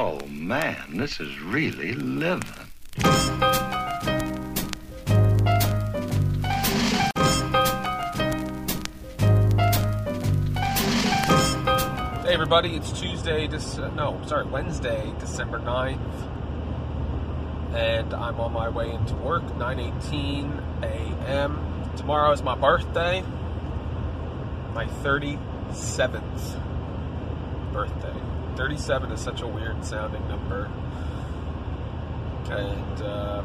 Oh, man, this is really living. Hey everybody, it's Tuesday, Dec- no, sorry, Wednesday, December 9th. And I'm on my way into work, 9.18 a.m. Tomorrow is my birthday, my 37th birthday. 37 is such a weird sounding number. And uh,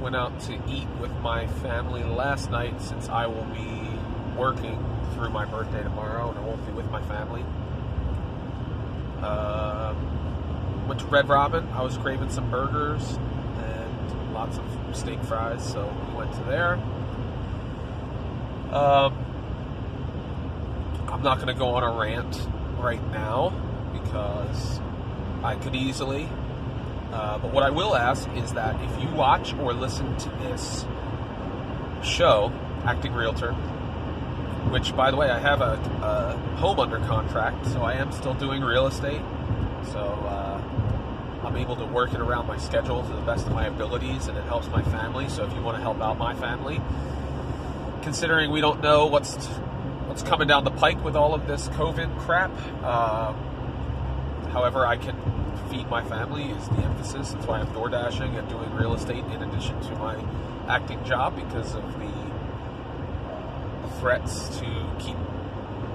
went out to eat with my family last night since I will be working through my birthday tomorrow and I won't be with my family. Um, went to Red Robin. I was craving some burgers and lots of steak fries, so we went to there. Um, I'm not going to go on a rant right now because I could easily. Uh, but what I will ask is that if you watch or listen to this show, Acting Realtor, which, by the way, I have a, a home under contract, so I am still doing real estate. So uh, I'm able to work it around my schedule to the best of my abilities, and it helps my family. So if you want to help out my family, considering we don't know what's what's coming down the pike with all of this COVID crap, um, however, I can feed my family is the emphasis. That's why I'm door dashing and doing real estate in addition to my acting job because of the threats to keep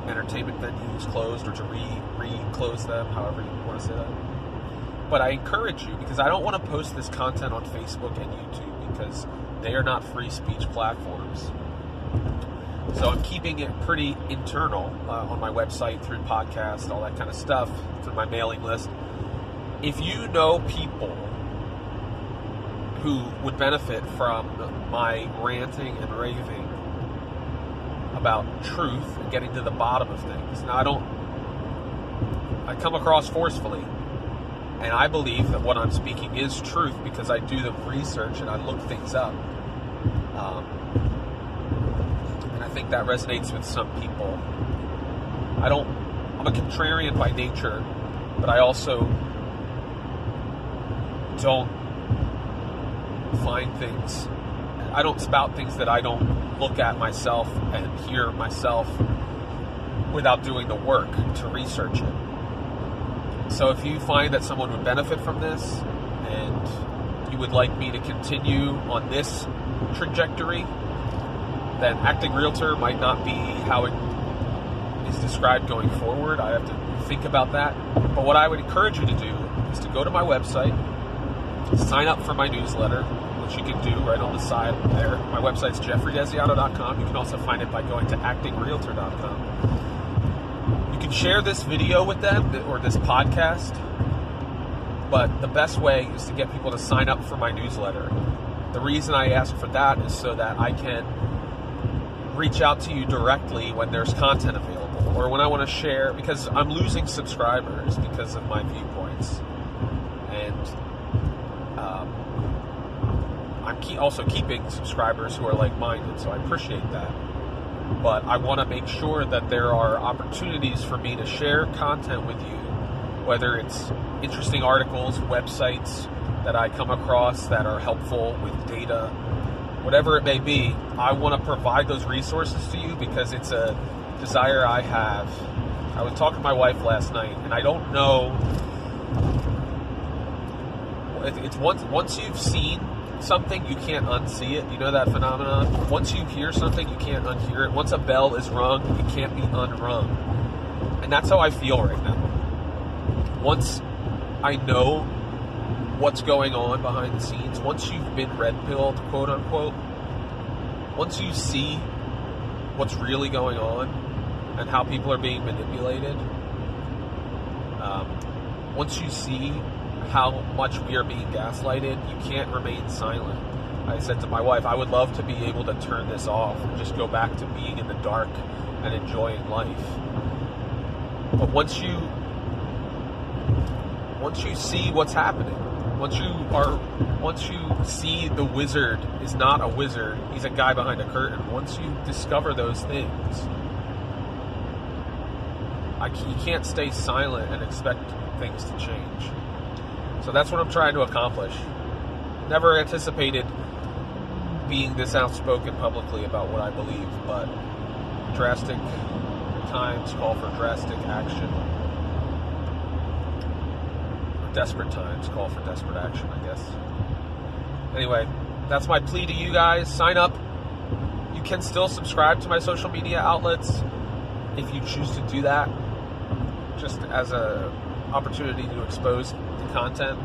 entertainment venues closed or to re re close them, however you want to say that. But I encourage you because I don't want to post this content on Facebook and YouTube because they are not free speech platforms. So I'm keeping it pretty internal uh, on my website through podcasts, all that kind of stuff, through my mailing list. If you know people who would benefit from my ranting and raving about truth and getting to the bottom of things. Now, I don't, I come across forcefully, and I believe that what I'm speaking is truth because I do the research and I look things up. Um, think that resonates with some people. I don't, I'm a contrarian by nature, but I also don't find things I don't spout things that I don't look at myself and hear myself without doing the work to research it. So if you find that someone would benefit from this and you would like me to continue on this trajectory, then acting realtor might not be how it is described going forward. I have to think about that. But what I would encourage you to do is to go to my website, sign up for my newsletter, which you can do right on the side there. My website's jeffreydesiato.com. You can also find it by going to actingrealtor.com. You can share this video with them or this podcast, but the best way is to get people to sign up for my newsletter. The reason I ask for that is so that I can reach out to you directly when there's content available or when I want to share because I'm losing subscribers because of my viewpoints. And um, I'm ke- also keeping subscribers who are like minded, so I appreciate that. But I want to make sure that there are opportunities for me to share content with you, whether it's interesting articles, websites that I come across that are helpful with data, whatever it may be. I want to provide those resources to you because it's a desire I have. I was talking to my wife last night, and I don't know. It's once once you've seen something, you can't unsee it. You know that phenomenon? Once you hear something, you can't unhear it. Once a bell is rung, it can't be unrung. And that's how I feel right now. Once I know what's going on behind the scenes, once you've been red pilled, quote unquote, once you see what's really going on and how people are being manipulated, um, once you see how much we are being gaslighted, you can't remain silent. I said to my wife, I would love to be able to turn this off and just go back to being in the dark and enjoying life. But once you once you see what's happening, once you are once you see the wizard is not a wizard, he's a guy behind a curtain. Once you discover those things, I you can't stay silent and expect things to change. So that's what I'm trying to accomplish. Never anticipated being this outspoken publicly about what I believe, but drastic times call for drastic action. Desperate times call for desperate action, I guess. Anyway, that's my plea to you guys. Sign up. You can still subscribe to my social media outlets if you choose to do that, just as a opportunity to expose the content.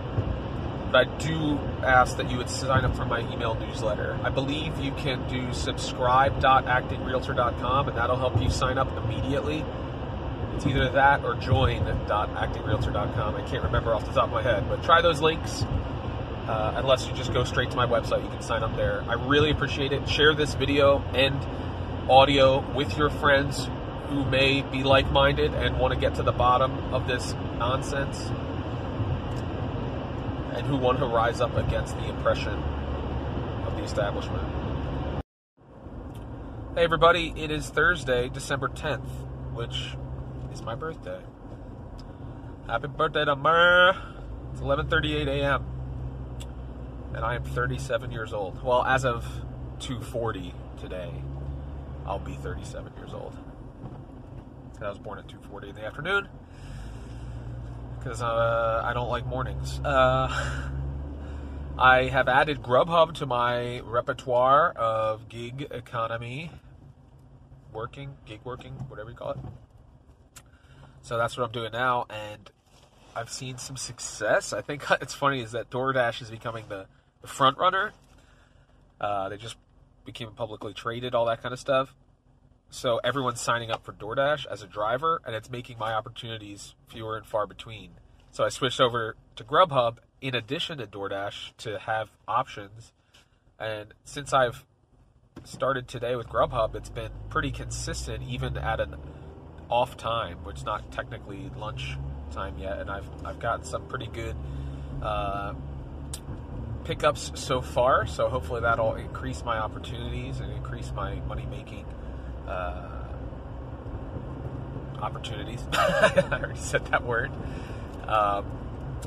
But I do ask that you would sign up for my email newsletter. I believe you can do subscribe.actingrealtor.com, and that'll help you sign up immediately. It's either that or join.actingrealtor.com. I can't remember off the top of my head, but try those links. Uh, unless you just go straight to my website, you can sign up there. I really appreciate it. Share this video and audio with your friends who may be like minded and want to get to the bottom of this nonsense and who want to rise up against the oppression of the establishment. Hey, everybody, it is Thursday, December 10th, which is my birthday. Happy birthday to me! It's 11:38 a.m. and I am 37 years old. Well, as of 2:40 today, I'll be 37 years old. And I was born at 2:40 in the afternoon because uh, I don't like mornings. Uh, I have added Grubhub to my repertoire of gig economy working, gig working, whatever you call it. So that's what I'm doing now, and I've seen some success. I think it's funny is that DoorDash is becoming the, the front runner. Uh, they just became publicly traded, all that kind of stuff. So everyone's signing up for DoorDash as a driver, and it's making my opportunities fewer and far between. So I switched over to Grubhub in addition to DoorDash to have options. And since I've started today with Grubhub, it's been pretty consistent, even at an off time, which is not technically lunch time yet. And I've I've gotten some pretty good uh, pickups so far. So hopefully that'll increase my opportunities and increase my money making uh, opportunities. I already said that word. Um,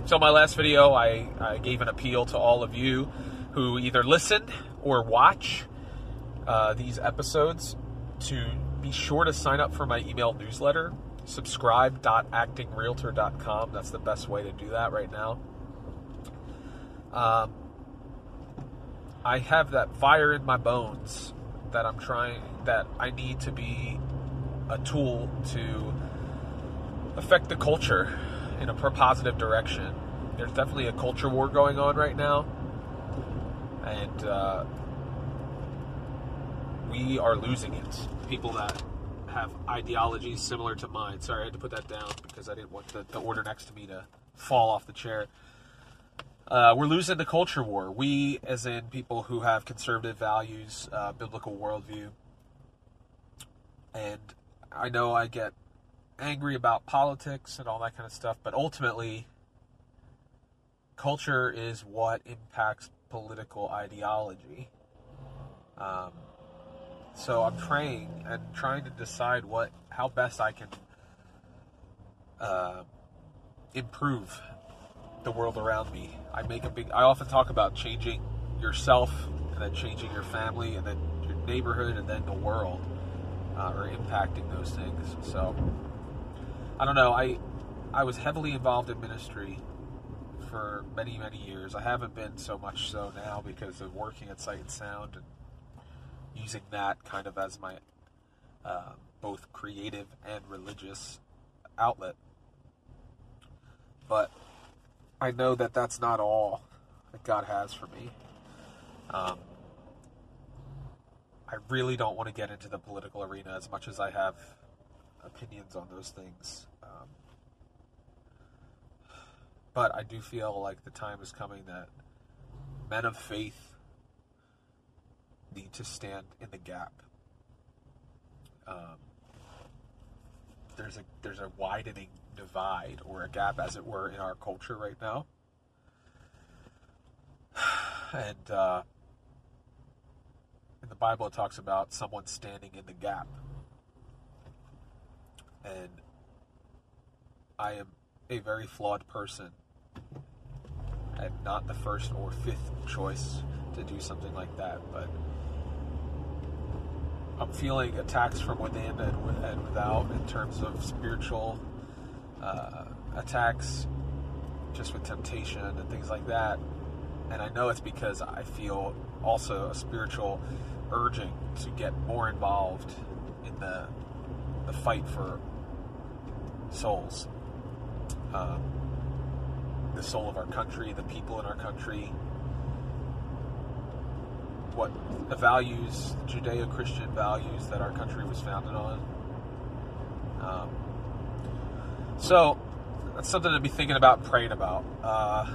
so, my last video, I, I, gave an appeal to all of you who either listen or watch uh, these episodes to be sure to sign up for my email newsletter. Subscribe.actingrealtor.com. That's the best way to do that right now. Um, I have that fire in my bones that I'm trying, that I need to be a tool to affect the culture in a positive direction. There's definitely a culture war going on right now, and uh, we are losing it. People that have ideologies similar to mine. Sorry, I had to put that down because I didn't want the, the order next to me to fall off the chair. Uh, we're losing the culture war. We, as in people who have conservative values, uh, biblical worldview, and I know I get angry about politics and all that kind of stuff, but ultimately, culture is what impacts political ideology. Um, so I'm praying and trying to decide what how best I can uh, improve the world around me. I make a big. I often talk about changing yourself and then changing your family and then your neighborhood and then the world, uh, or impacting those things. So I don't know. I I was heavily involved in ministry for many many years. I haven't been so much so now because of working at Sight and Sound and using that kind of as my uh, both creative and religious outlet. But I know that that's not all that God has for me. Um, I really don't want to get into the political arena as much as I have opinions on those things. Um, but I do feel like the time is coming that men of faith need to stand in the gap. Um, there's a there's a widening divide or a gap, as it were, in our culture right now, and uh, in the Bible it talks about someone standing in the gap. And I am a very flawed person. And not the first or fifth choice to do something like that, but I'm feeling attacks from within and, and without in terms of spiritual uh, attacks, just with temptation and things like that. And I know it's because I feel also a spiritual urging to get more involved in the the fight for souls, um, the soul of our country, the people in our country, what the values, Judeo-Christian values that our country was founded on. Um, so that's something to be thinking about, praying about. Uh,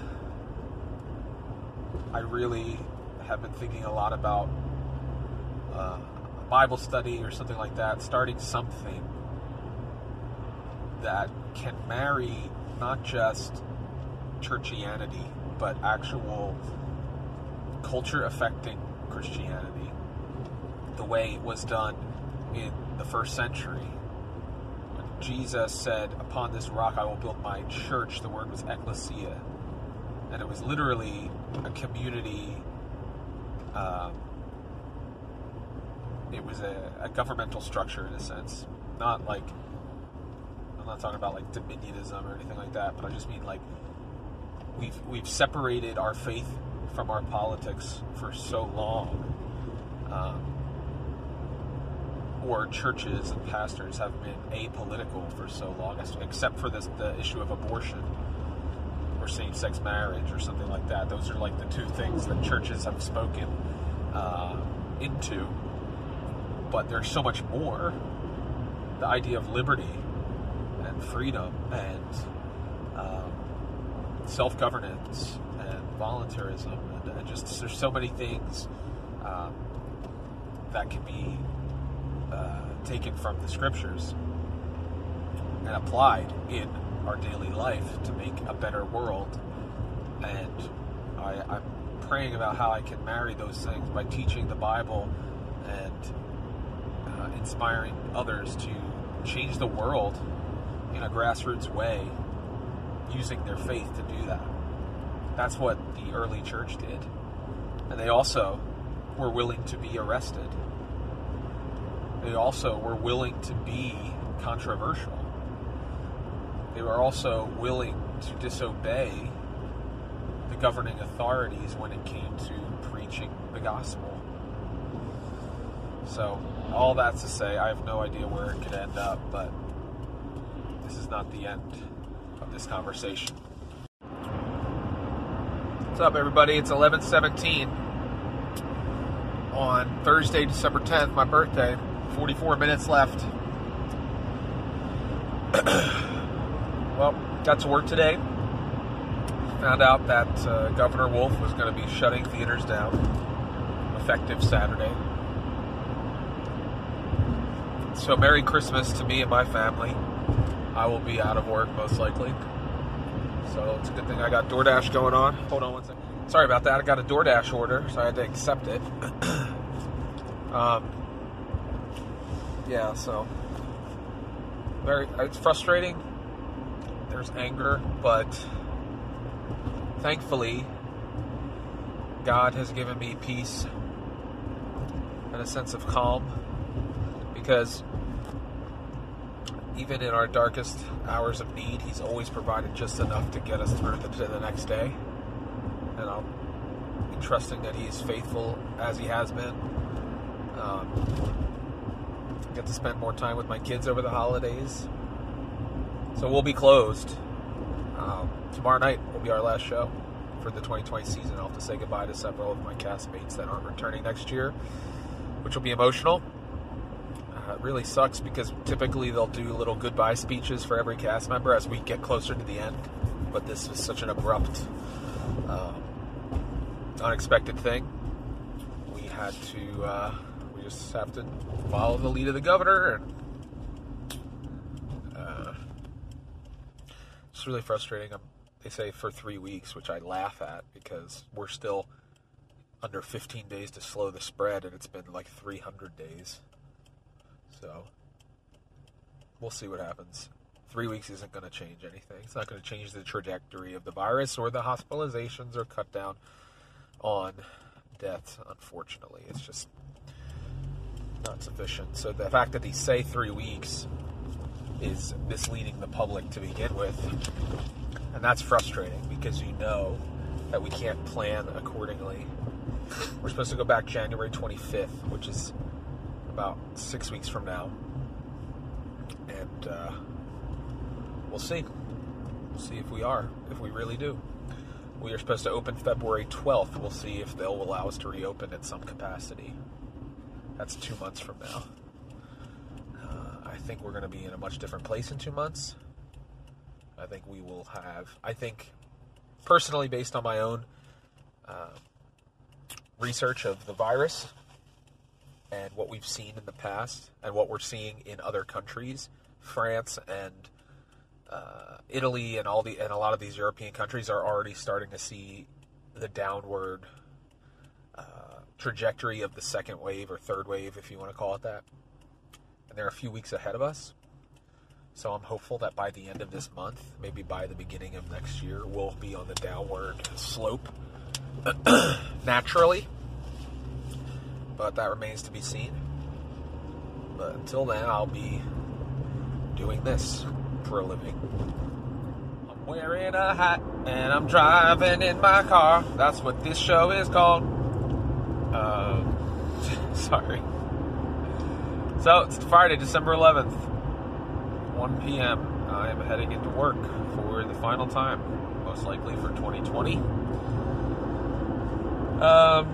I really have been thinking a lot about uh, a Bible study or something like that, starting something that can marry not just churchianity, but actual culture affecting Christianity the way it was done in the first century. When Jesus said, Upon this rock I will build my church, the word was ecclesia. And it was literally a community, um, it was a, a governmental structure in a sense. Not like, I'm not talking about like dominionism or anything like that, but I just mean like we've, we've separated our faith from our politics for so long. Um, or churches and pastors have been apolitical for so long, except for this, the issue of abortion or same-sex marriage or something like that. Those are like the two things that churches have spoken uh, into. But there's so much more. The idea of liberty and freedom and um, self-governance voluntarism and, and, just there's so many things um, that can be uh, taken from the scriptures and applied in our daily life to make a better world. And I, I'm praying about how I can marry those things by teaching the Bible and uh, inspiring others to change the world in a grassroots way using their faith to do that. That's what the early church did. And they also were willing to be arrested. They also were willing to be controversial. They were also willing to disobey the governing authorities when it came to preaching the gospel. So, all that's to say, I have no idea where it could end up, but this is not the end of this conversation. What's up, everybody? It's 11:17 on Thursday, December 10th, my birthday. 44 minutes left. well, got to work today. Found out that uh, Governor Wolf was going to be shutting theaters down effective Saturday. So, Merry Christmas to me and my family. I will be out of work most likely. So it's a good thing I got DoorDash going on. Hold on one second. Sorry about that. I got a DoorDash order, so I had to accept it. um, yeah, so very. It's frustrating. There's anger, but thankfully, God has given me peace and a sense of calm because even in our darkest hours of need, He's always provided just enough to get us through to the next day. And I'll be trusting that He's faithful as He has been. Um, get to spend more time with my kids over the holidays. So we'll be closed. Um, tomorrow night will be our last show for the 2020 season. I'll have to say goodbye to several of my castmates that aren't returning next year, which will be emotional it really sucks because typically they'll do little goodbye speeches for every cast member as we get closer to the end. But this was such an abrupt, uh, unexpected thing. We had to, uh, we just have to follow the lead of the governor, and uh, it's really frustrating. I'm, they say for three weeks, which I laugh at because we're still under 15 days to slow the spread, and it's been like 300 days. So we'll see what happens. Three weeks isn't going to change anything. It's not going to change the trajectory of the virus or the hospitalizations or cut down on deaths, unfortunately. It's just not sufficient. So the fact that they say three weeks is misleading the public to begin with. And that's frustrating because you know that we can't plan accordingly. We're supposed to go back January 25th, which is about six weeks from now. And uh, we'll see. We'll see if we are, if we really do. We are supposed to open February 12th. We'll see if they'll allow us to reopen at some capacity. That's two months from now. Uh, I think we're going to be in a much different place in two months. I think we will have, I think, personally, based on my own uh, research of the virus and what we've seen in the past and what we're seeing in other countries, France and uh, Italy and all the and a lot of these European countries are already starting to see the downward uh, trajectory of the second wave or third wave, if you want to call it that. And they're a few weeks ahead of us. So I'm hopeful that by the end of this month, maybe by the beginning of next year, we'll be on the downward slope naturally. But that remains to be seen. But until then, I'll be doing this for a living. I'm wearing a hat and I'm driving in my car. That's what this show is called. Uh, sorry. So it's Friday, December 11th, 1 p.m. I am heading into work for the final time, most likely for 2020. Um,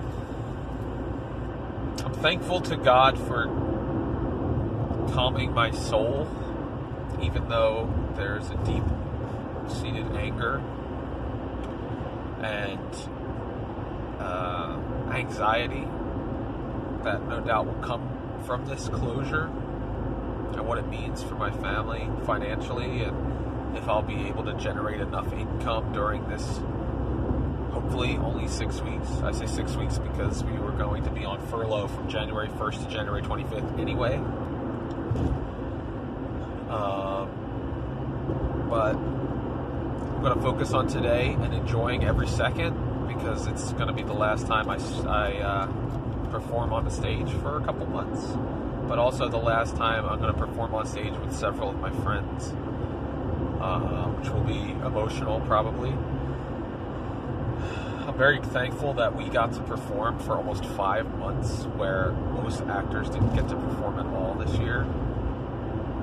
Thankful to God for calming my soul, even though there's a deep seated anger and uh, anxiety that no doubt will come from this closure and what it means for my family financially and if I'll be able to generate enough income during this hopefully only six weeks. I say six weeks because we were going to be on furlough from January 1st to January 25th anyway. Um, but I'm going to focus on today and enjoying every second because it's going to be the last time I, I uh, perform on the stage for a couple months. But also the last time I'm going to perform on stage with several of my friends, uh, which will be emotional probably. Very thankful that we got to perform for almost five months, where most actors didn't get to perform at all this year.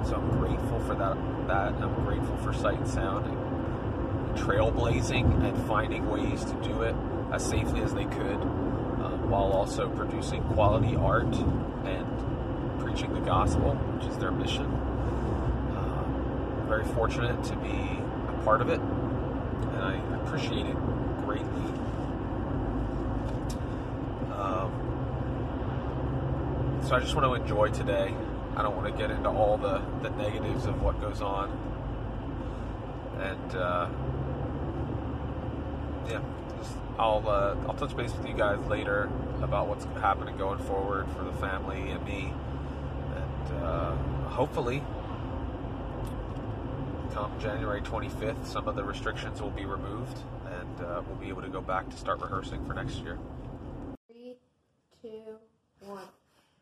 So I'm grateful for that. That I'm grateful for Sight and Sound and trailblazing and finding ways to do it as safely as they could, uh, while also producing quality art and preaching the gospel, which is their mission. Uh, very fortunate to be a part of it, and I appreciate it greatly. Um, so I just want to enjoy today. I don't want to get into all the, the negatives of what goes on. And uh, yeah, just, I'll uh, I'll touch base with you guys later about what's happening going forward for the family and me, and uh, hopefully, come January 25th, some of the restrictions will be removed, and uh, we'll be able to go back to start rehearsing for next year. Three, two, one.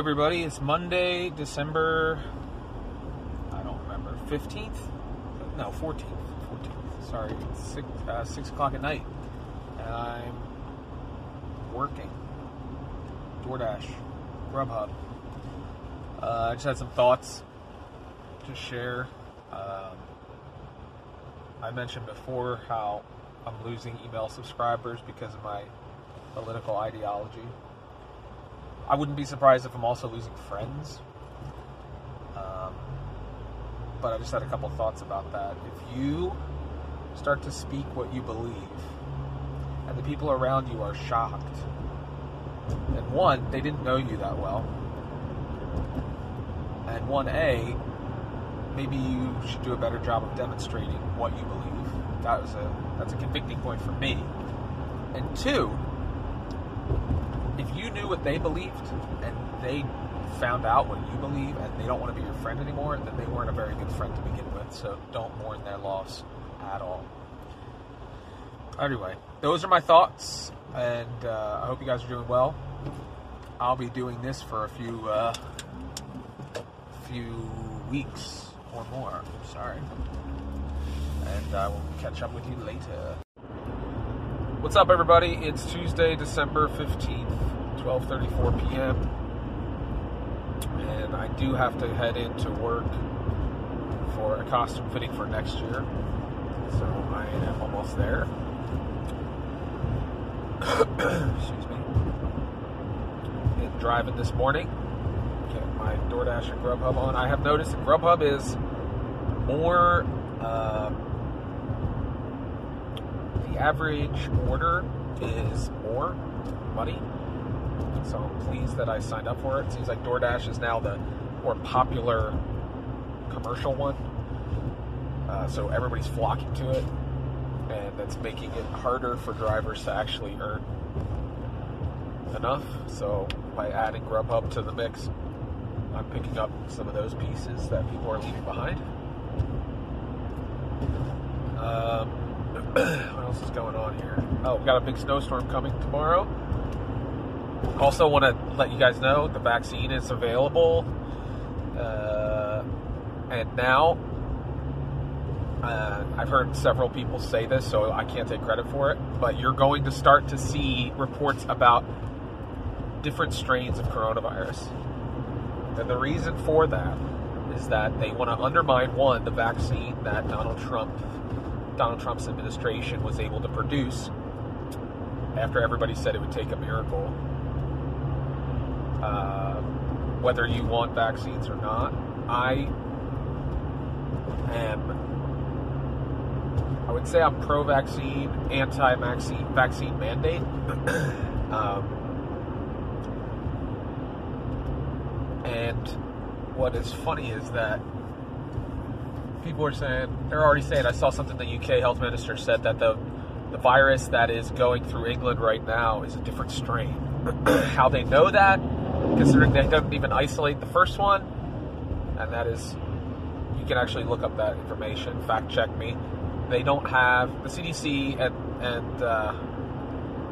everybody. It's Monday, December. I don't remember. Fifteenth? No, fourteenth. Fourteenth. Sorry, it's six, uh, six o'clock at night, and I'm working. DoorDash, Grubhub. Uh, I just had some thoughts to share. Um, I mentioned before how I'm losing email subscribers because of my political ideology. I wouldn't be surprised if I'm also losing friends um, but I just had a couple thoughts about that. If you start to speak what you believe, and the people around you are shocked, and one, they didn't know you that well, and one A, maybe you should do a better job of demonstrating what you believe. That was a that's a convicting point for me. And two, if you knew what they believed and they found out what you believe and they don't want to be your friend anymore, then they weren't a very good friend to begin with. So don't mourn their loss at all. Anyway, those are my thoughts, and uh, I hope you guys are doing well. I'll be doing this for a few uh, few weeks or more. Sorry, and I will catch up with you later. What's up, everybody? It's Tuesday, December fifteenth, twelve thirty-four p.m. And I do have to head into work for a costume fitting for next year. So I am almost there. Excuse me. Been driving this morning. Get my DoorDash and Grubhub on. I have noticed that Grubhub is more. Uh, average order is more money. So I'm pleased that I signed up for it. It seems like DoorDash is now the more popular commercial one. Uh, so everybody's flocking to it, and that's making it harder for drivers to actually earn enough. So by adding Grubhub to the mix, I'm picking up some of those pieces that people are leaving behind. Um, else is going on here? Oh, we got a big snowstorm coming tomorrow. Also, want to let you guys know the vaccine is available, uh, and now uh, I've heard several people say this, so I can't take credit for it. But you're going to start to see reports about different strains of coronavirus, and the reason for that is that they want to undermine one the vaccine that Donald Trump, Donald Trump's administration was able to produce after everybody said it would take a miracle. Uh, whether you want vaccines or not, I am. I would say I'm pro-vaccine, anti-vaccine vaccine mandate. um, and what is funny is that people are saying they're already saying. I saw something the UK health minister said that the the virus that is going through England right now is a different strain. How they know that, considering they don't even isolate the first one, and that is, you can actually look up that information, fact check me. They don't have the CDC and and uh,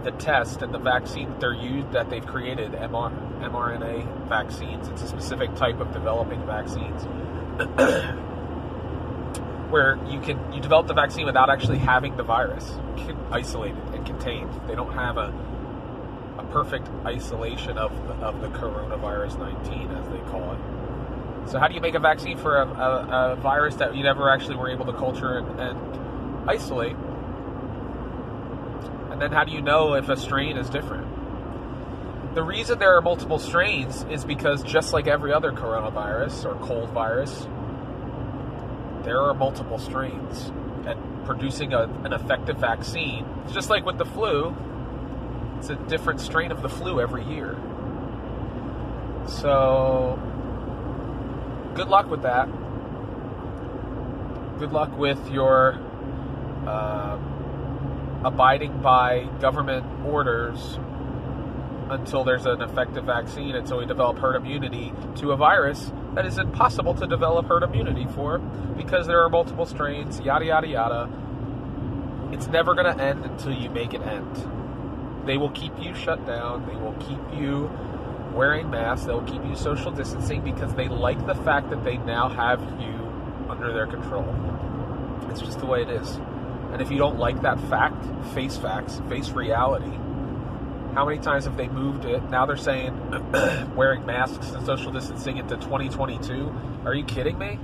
the test and the vaccine that they're used that they've created MR, mRNA vaccines. It's a specific type of developing vaccines. where you can you develop the vaccine without actually having the virus isolated and contained. They don't have a a perfect isolation of the, of the coronavirus 19 as they call it. So how do you make a vaccine for a, a, a virus that you never actually were able to culture and, and isolate? And then how do you know if a strain is different? The reason there are multiple strains is because just like every other coronavirus or cold virus, there are multiple strains. And producing a, an effective vaccine, it's just like with the flu, it's a different strain of the flu every year. So, good luck with that. Good luck with your uh, abiding by government orders until there's an effective vaccine, until we develop herd immunity to a virus that is impossible to develop herd immunity for because there are multiple strains, yada, yada, yada. It's never going to end until you make it end. They will keep you shut down, they will keep you wearing masks, they'll keep you social distancing because they like the fact that they now have you under their control. It's just the way it is. And if you don't like that fact, face facts, face reality, how many times have they moved it? Now they're saying wearing masks and social distancing into 2022. Are you kidding me?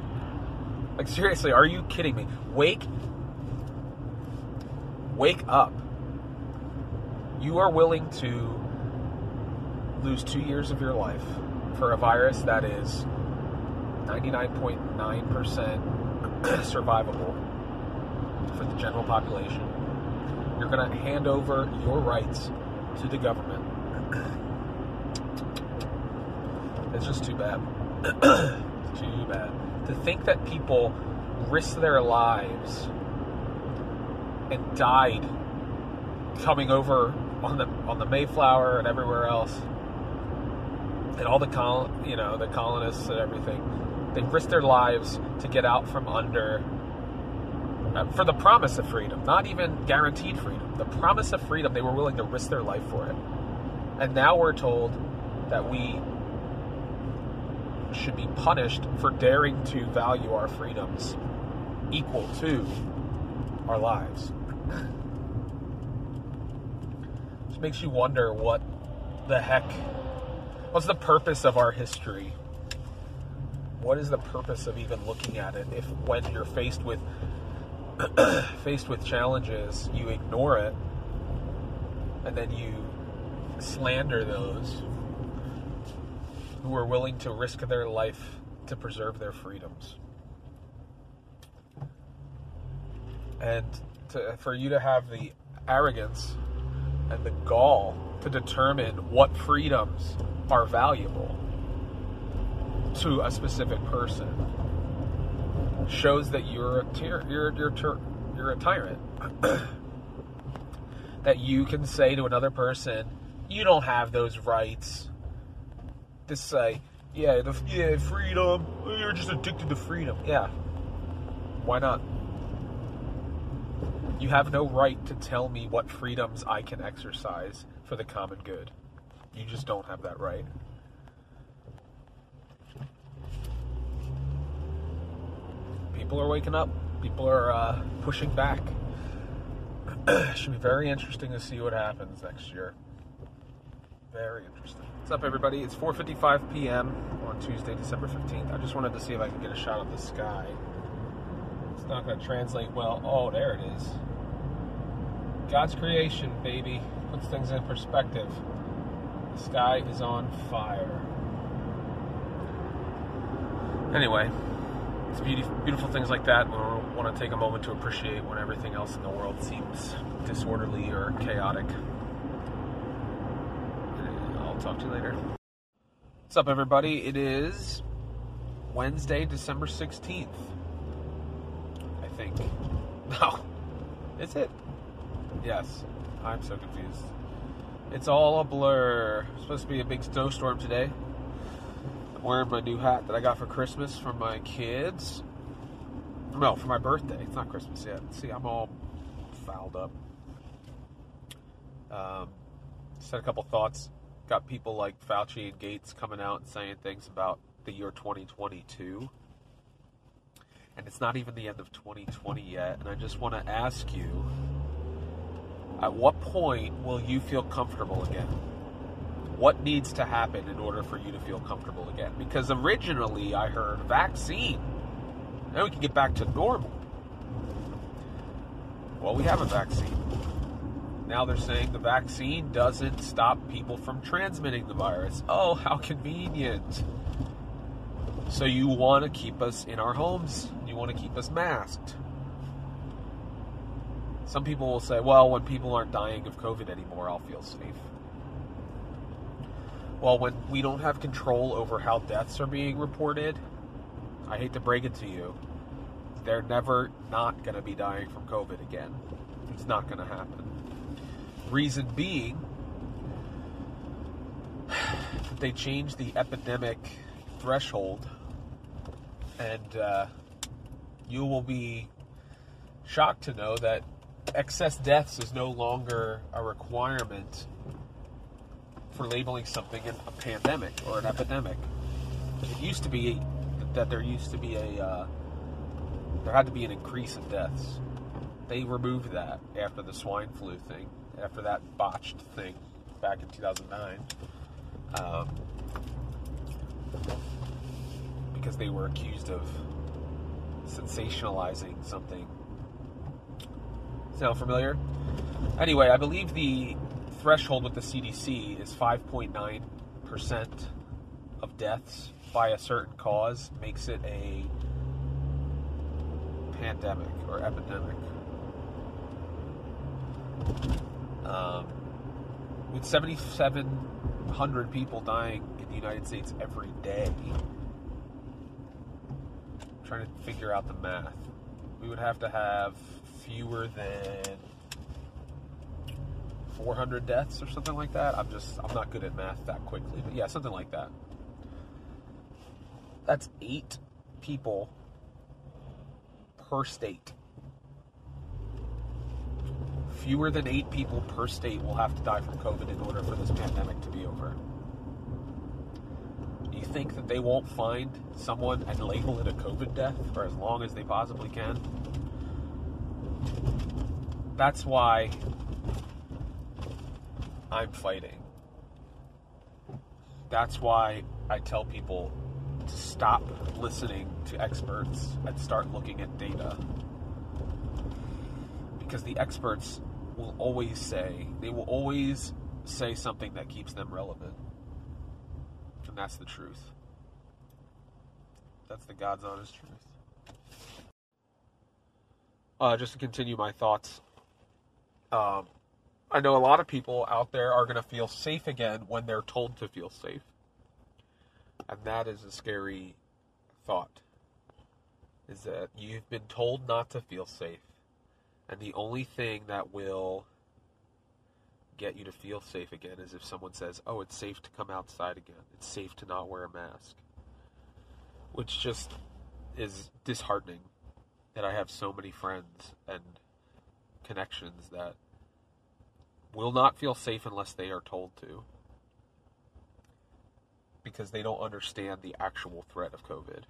Like seriously, are you kidding me? Wake wake up. You are willing to lose 2 years of your life for a virus that is 99.9% survivable for the general population. You're going to hand over your rights to the government. It's just too bad. too bad. To think that people risked their lives and died coming over on the on the Mayflower and everywhere else, and all the col you know the colonists and everything, they risked their lives to get out from under Uh, for the promise of freedom, not even guaranteed freedom. The promise of freedom, they were willing to risk their life for it, and now we're told that we should be punished for daring to value our freedoms equal to our lives. Which makes you wonder what the heck, what's the purpose of our history? What is the purpose of even looking at it if when you're faced with faced with challenges, you ignore it and then you slander those who are willing to risk their life to preserve their freedoms. And to, for you to have the arrogance and the gall to determine what freedoms are valuable to a specific person shows that you're a tyr- you're you're tyr- you're a tyrant. that you can say to another person, "You don't have those rights." To say, "Yeah, the yeah freedom. You're just addicted to freedom." Yeah. Why not? You have no right to tell me what freedoms I can exercise for the common good. You just don't have that right. People are waking up. People are uh, pushing back. Should be very interesting to see what happens next year. Very interesting. What's up, everybody? It's 4:55 p.m. on Tuesday, December 15th. I just wanted to see if I could get a shot of the sky. It's not going to translate well. Oh, there it is. God's creation, baby, puts things in perspective. The sky is on fire. Anyway, it's beauty, beautiful things like that. We want to take a moment to appreciate when everything else in the world seems disorderly or chaotic. I'll talk to you later. What's up, everybody? It is Wednesday, December 16th. I think. No. Is it? Yes. I'm so confused. It's all a blur. It's supposed to be a big snowstorm today. Wearing my new hat that I got for Christmas from my kids. No, for my birthday. It's not Christmas yet. See, I'm all fouled up. Um, just had a couple thoughts. Got people like Fauci and Gates coming out and saying things about the year 2022 and it's not even the end of 2020 yet. And I just want to ask you at what point will you feel comfortable again? What needs to happen in order for you to feel comfortable again? Because originally I heard vaccine, then we can get back to normal. Well, we have a vaccine. Now they're saying the vaccine doesn't stop people from transmitting the virus. Oh, how convenient. So you want to keep us in our homes. You want to keep us masked. Some people will say, well, when people aren't dying of COVID anymore, I'll feel safe. Well, when we don't have control over how deaths are being reported, I hate to break it to you, they're never not going to be dying from COVID again. It's not going to happen. Reason being, they changed the epidemic threshold, and uh, you will be shocked to know that excess deaths is no longer a requirement for labeling something a pandemic or an epidemic. It used to be that there used to be a uh, there had to be an increase in deaths. They removed that after the swine flu thing, after that botched thing back in 2009. Um, because they were accused of sensationalizing something. Sound familiar? Anyway, I believe the threshold with the CDC is 5.9% of deaths by a certain cause makes it a pandemic or epidemic. Um, with 7,700 people dying in the United States every day, trying to figure out the math, we would have to have fewer than 400 deaths or something like that. I'm just, I'm not good at math that quickly, but yeah, something like that. That's eight people per state. Fewer than eight people per state will have to die from COVID in order for this pandemic to be over. Do you think that they won't find someone and label it a COVID death for as long as they possibly can? That's why I'm fighting. That's why I tell people to stop listening to experts and start looking at data. Because the experts will always say, they will always say something that keeps them relevant. And that's the truth. That's the God's honest truth. Uh, just to continue my thoughts, um, I know a lot of people out there are going to feel safe again when they're told to feel safe. And that is a scary thought. Is that you've been told not to feel safe. And the only thing that will get you to feel safe again is if someone says, oh, it's safe to come outside again. It's safe to not wear a mask. Which just is disheartening that I have so many friends and connections that will not feel safe unless they are told to because they don't understand the actual threat of COVID.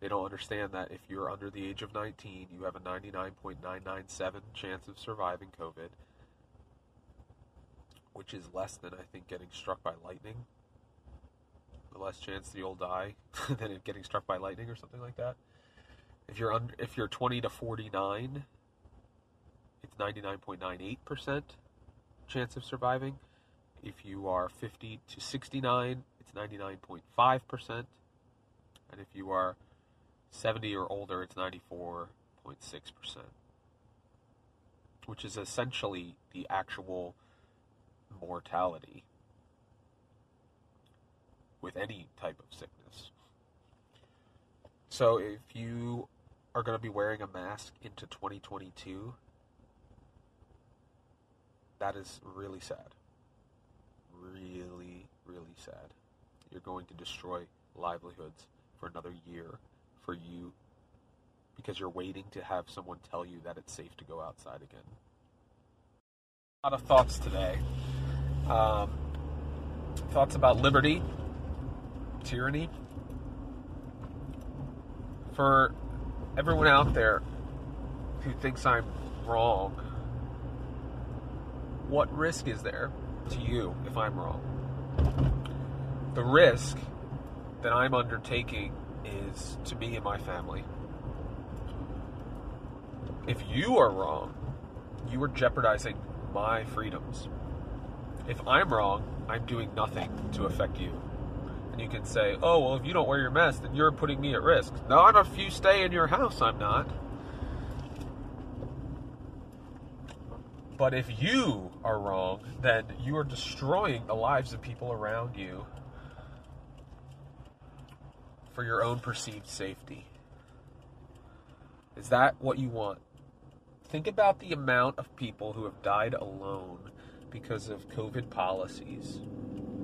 They don't understand that if you're under the age of 19, you have a 99.997 chance of surviving COVID, which is less than I think getting struck by lightning. The less chance that you'll die than getting struck by lightning or something like that. If you're under, if you're 20 to 49, it's 99.98% chance of surviving. If you are 50 to 69, it's 99.5%. And if you are 70 or older, it's 94.6%. Which is essentially the actual mortality with any type of sickness. So if you are going to be wearing a mask into 2022, that is really sad. Really, really sad. You're going to destroy livelihoods for another year for you because you're waiting to have someone tell you that it's safe to go outside again. A lot of thoughts today. Um, thoughts about liberty, tyranny. For everyone out there who thinks I'm wrong, what risk is there to you if I'm wrong? The risk that I'm undertaking is to me and my family. If you are wrong, you are jeopardizing my freedoms. If I'm wrong, I'm doing nothing to affect you. And you can say, oh, well, if you don't wear your mask, then you're putting me at risk. Not if you stay in your house, I'm not. But if you are wrong, then you are destroying the lives of people around you for your own perceived safety. Is that what you want? Think about the amount of people who have died alone because of COVID policies.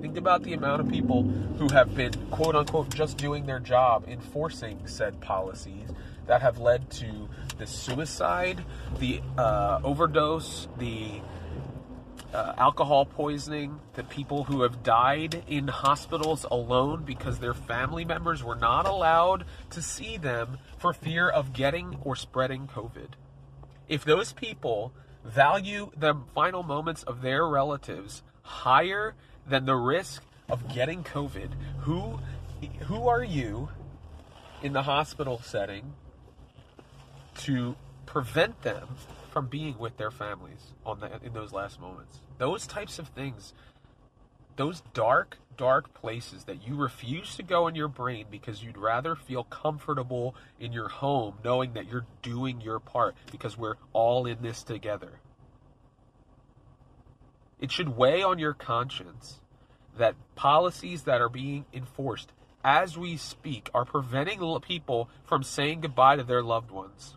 Think about the amount of people who have been, quote unquote, just doing their job enforcing said policies that have led to the suicide, the uh, overdose, the uh, alcohol poisoning, the people who have died in hospitals alone because their family members were not allowed to see them for fear of getting or spreading COVID. If those people value the final moments of their relatives higher than the risk of getting COVID, who who are you in the hospital setting to prevent them from being with their families on the, in those last moments. Those types of things those dark, dark places that you refuse to go in your brain because you'd rather feel comfortable in your home knowing that you're doing your part because we're all in this together. It should weigh on your conscience that policies that are being enforced as we speak are preventing people from saying goodbye to their loved ones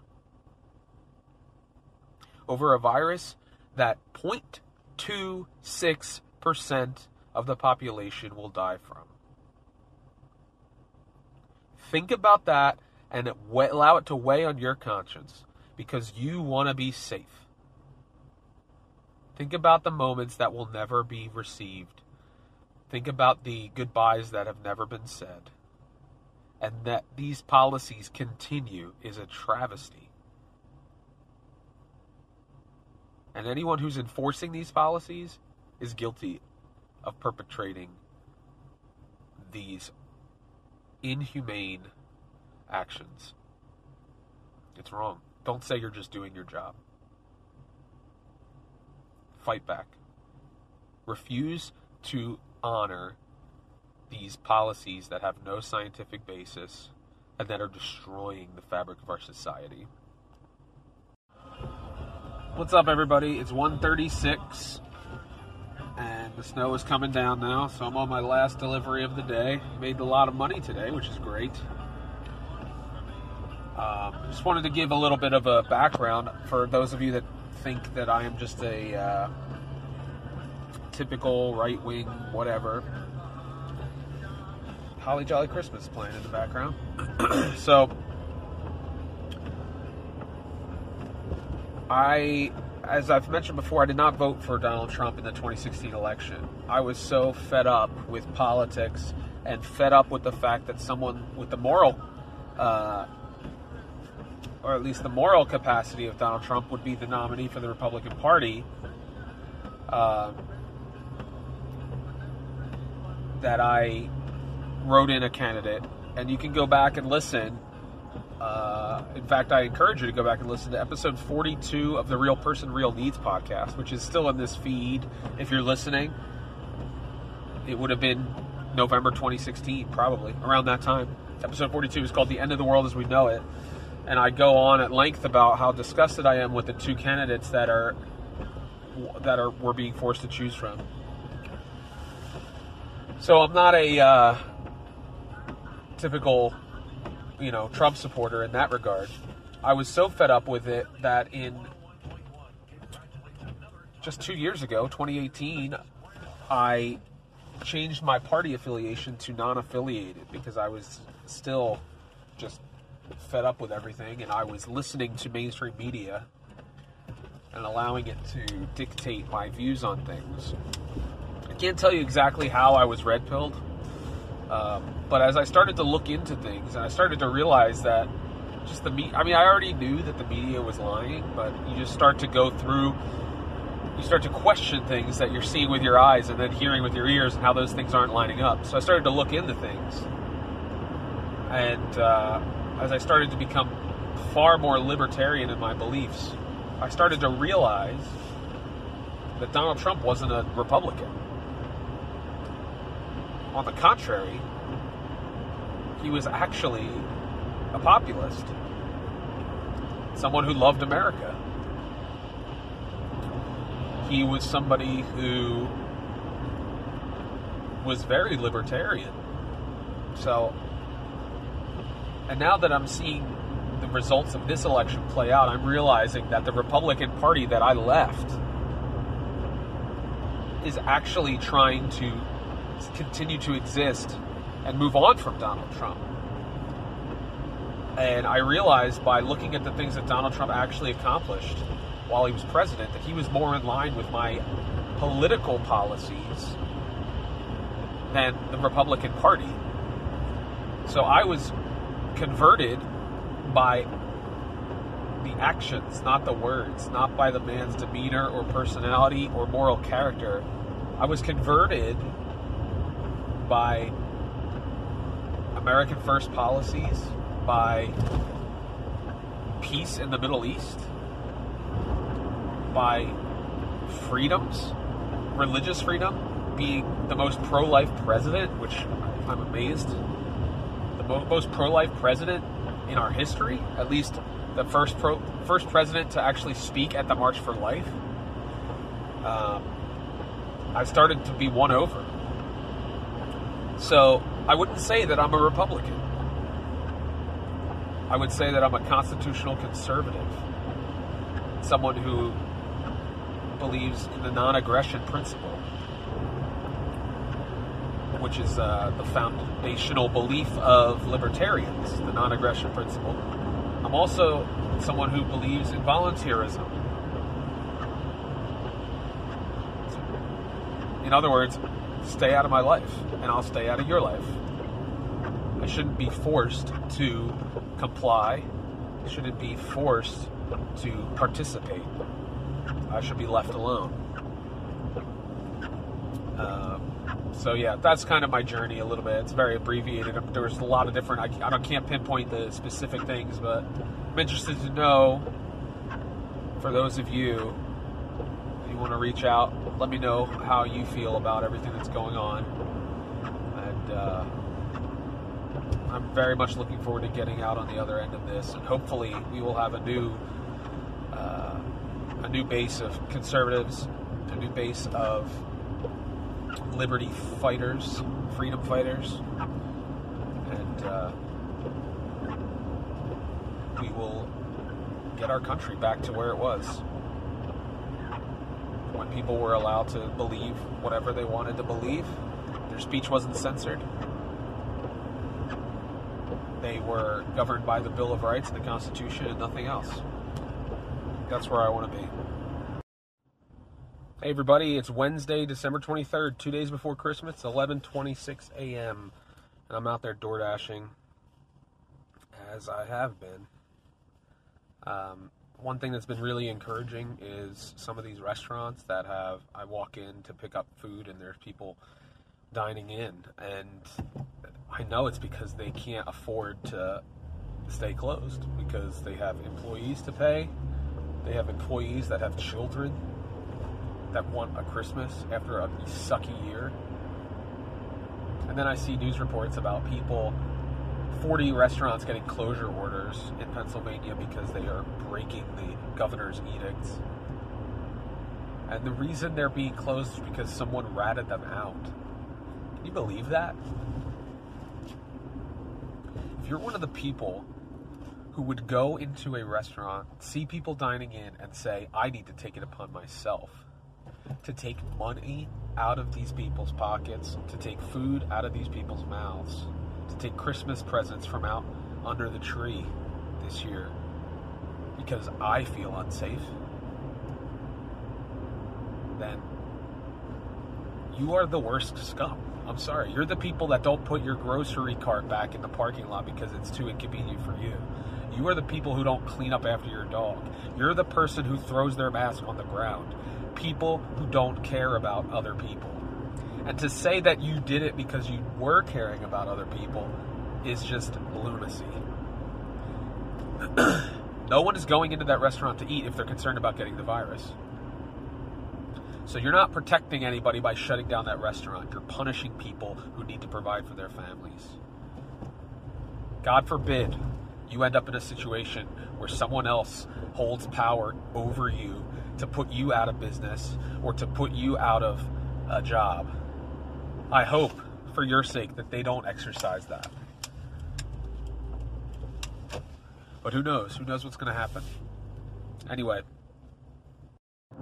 over a virus that 0.26% of the population will die from. Think about that and it allow it to weigh on your conscience because you want to be safe. Think about the moments that will never be received. Think about the goodbyes that have never been said. And that these policies continue is a travesty. And anyone who's enforcing these policies is guilty of perpetrating these inhumane actions. It's wrong. Don't say you're just doing your job. Fight back. Refuse to honor these policies that have no scientific basis and that are destroying the fabric of our society. What's up everybody? It's 136 and the snow is coming down now, so I'm on my last delivery of the day. Made a lot of money today, which is great. Um, just wanted to give a little bit of a background for those of you that think that I am just a uh, typical right wing whatever. Holly Jolly Christmas playing in the background. so, I, as I've mentioned before, I did not vote for Donald Trump in the 2016 election. I was so fed up with politics and fed up with the fact that someone with the moral, uh, or at least the moral capacity of Donald Trump, would be the nominee for the Republican Party. Uh, that I wrote in a candidate, and you can go back and listen. Uh, in fact, I encourage you to go back and listen to episode 42 of the Real Person, Real Needs podcast, which is still in this feed if you're listening. It would have been November 2016, probably around that time. Episode 42 is called The End of the World as We Know It. And I go on at length about how disgusted I am with the two candidates that are that are we're being forced to choose from. So I'm not a uh, typical, you know, Trump supporter in that regard. I was so fed up with it that in just two years ago, 2018, I changed my party affiliation to non-affiliated because I was still just fed up with everything, and I was listening to mainstream media and allowing it to dictate my views on things. I can't tell you exactly how I was red pilled, um, but as I started to look into things and I started to realize that just the me I mean, I already knew that the media was lying, but you just start to go through, you start to question things that you're seeing with your eyes and then hearing with your ears and how those things aren't lining up. So I started to look into things. And uh, as I started to become far more libertarian in my beliefs, I started to realize that Donald Trump wasn't a Republican. On the contrary, he was actually a populist, someone who loved America. He was somebody who was very libertarian. So, and now that I'm seeing the results of this election play out, I'm realizing that the Republican Party that I left is actually trying to continue to exist and move on from Donald Trump. And I realized by looking at the things that Donald Trump actually accomplished while he was president that he was more in line with my political policies than the Republican Party. So I was converted by the actions, not the words, not by the man's demeanor or personality or moral character. I was converted by American First policies, by peace in the Middle East, by freedoms, religious freedom, being the most pro-life president, which I'm amazed. The mo- most pro-life president in our history, at least the first pro first president to actually speak at the March for Life. Um, I started to be won over. So I wouldn't say that I'm a Republican. I would say that I'm a constitutional conservative, someone who believes in the non-aggression principle, which is uh, the foundational belief of libertarians, the non-aggression principle. I'm also someone who believes in voluntaryism. In other words, stay out of my life, and I'll stay out of your life. I shouldn't be forced to comply. I shouldn't be forced to participate. I should be left alone. Um, so yeah, that's kind of my journey a little bit. It's very abbreviated. There's a lot of different. I, I don't can't pinpoint the specific things, but I'm interested to know. For those of you want to reach out, let me know how you feel about everything that's going on, and. Uh, I'm very much looking forward to getting out on the other end of this, and hopefully we will have a new uh, a new base of conservatives, a new base of liberty fighters, freedom fighters, and uh, we will get our country back to where it was people were allowed to believe whatever they wanted to believe. Their speech wasn't censored they were governed by the Bill of Rights and the Constitution and nothing else. That's where I want to be. Hey everybody, it's Wednesday, December 23rd, two days before Christmas, 11:26 a.m. and I'm out there door dashing as I have been. Um, one thing that's been really encouraging is some of these restaurants that have I walk in to pick up food and there's people dining in and I know it's because they can't afford to stay closed because they have employees to pay. They have employees that have children that want a Christmas after a sucky year. And then I see news reports about people, 40 restaurants getting closure orders in Pennsylvania because they are breaking the governor's edicts. And the reason they're being closed is because someone ratted them out. Can you believe that? If you're one of the people who would go into a restaurant, see people dining in, and say, I need to take it upon myself to take money out of these people's pockets, to take food out of these people's mouths, to take Christmas presents from out under the tree this year because I feel unsafe, then you are the worst scum. I'm sorry. You're the people that don't put your grocery cart back in the parking lot because it's too inconvenient for you. You are the people who don't clean up after your dog. You're the person who throws their mask on the ground. People who don't care about other people. And to say that you did it because you were caring about other people is just lunacy. no one is going into that restaurant to eat if they're concerned about getting the virus. So you're not protecting anybody by shutting down that restaurant. You're punishing people who need to provide for their families. God forbid you end up in a situation where someone else holds power over you to put you out of business or to put you out of a job. I hope, for your sake, that they don't exercise that. But who knows? Who knows what's going to happen? Anyway.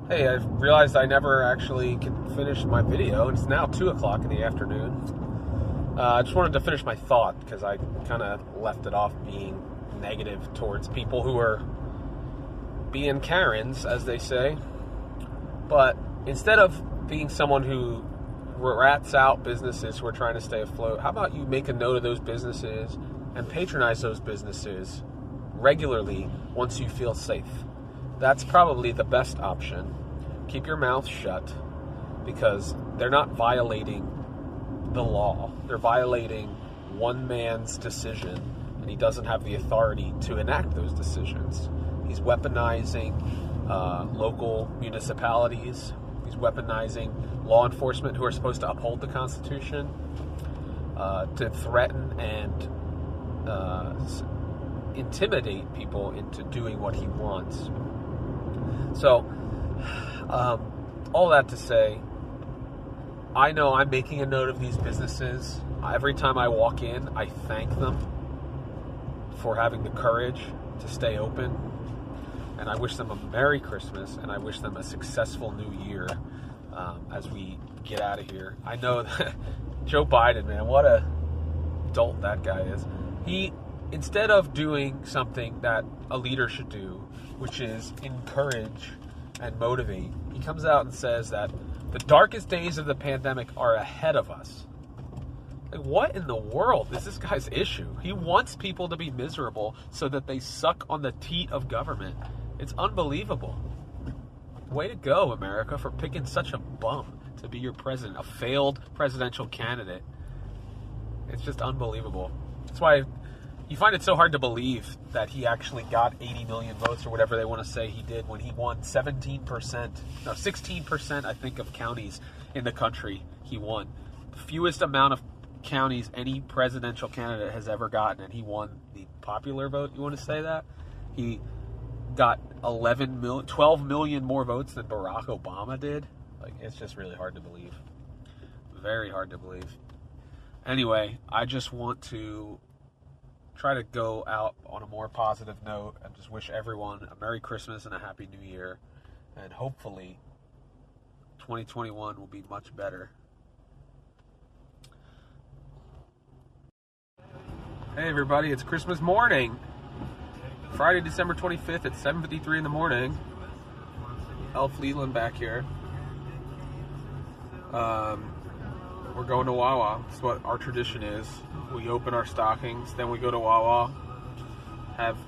Hey, I realized I never actually could finish my video. It's now 2 o'clock in the afternoon. Uh, I just wanted to finish my thought because I kind of left it off being negative towards people who are being Karens, as they say. But instead of being someone who rats out businesses who are trying to stay afloat, how about you make a note of those businesses and patronize those businesses regularly once you feel safe? That's probably the best option. Keep your mouth shut because they're not violating the law. They're violating one man's decision, and he doesn't have the authority to enact those decisions. He's weaponizing uh, local municipalities, He's weaponizing law enforcement who are supposed to uphold the Constitution uh, to threaten and uh, intimidate people into doing what he wants. So, um, all that to say, I know I'm making a note of these businesses. Every time I walk in, I thank them for having the courage to stay open. And I wish them a Merry Christmas and I wish them a successful new year um, as we get out of here. I know that Joe Biden, man, what a dolt that guy is. He, instead of doing something that a leader should do, which is encourage and motivate, he comes out and says that the darkest days of the pandemic are ahead of us. Like, what in the world is this guy's issue? He wants people to be miserable so that they suck on the teat of government. It's unbelievable. Way to go, America, for picking such a bum to be your president, a failed presidential candidate. It's just unbelievable. That's why you find it so hard to believe that he actually got 80 million votes or whatever they want to say he did when he won 17%, no, 16%, I think, of counties in the country he won. The fewest amount of counties any presidential candidate has ever gotten, and he won the popular vote. You want to say that? He got 11 million, 12 million more votes than Barack Obama did. Like, it's just really hard to believe. Very hard to believe. Anyway, I just want to try to go out on a more positive note and just wish everyone a Merry Christmas and a Happy New Year. And hopefully, 2021 will be much better. Hey everybody, it's Christmas morning. Friday, December 25th at 7:53 in the morning. Elf Leland back here. Um, we're going to Wawa. That's what our tradition is. We open our stockings, then we go to Wawa, have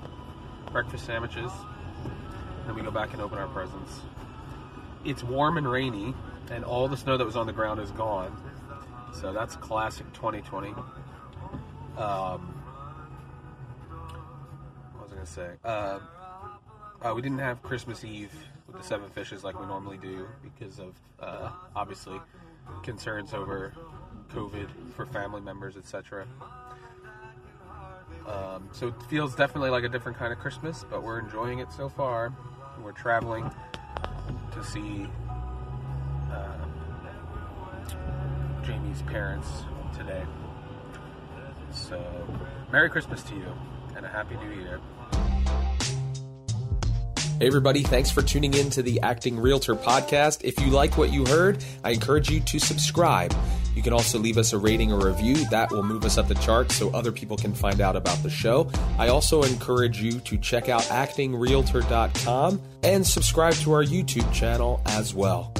breakfast sandwiches, then we go back and open our presents. It's warm and rainy, and all the snow that was on the ground is gone. So that's classic 2020. Um, gonna say? Uh, uh, we didn't have Christmas Eve with the seven fishes like we normally do because of uh, obviously concerns over COVID for family members, etc. Um, so it feels definitely like a different kind of Christmas, but we're enjoying it so far. We're traveling to see uh, Jamie's parents today. So, Merry Christmas to you and a Happy New Year. Hey, everybody, thanks for tuning in to the Acting Realtor podcast. If you like what you heard, I encourage you to subscribe. You can also leave us a rating or review. That will move us up the charts so other people can find out about the show. I also encourage you to check out actingrealtor.com and subscribe to our YouTube channel as well.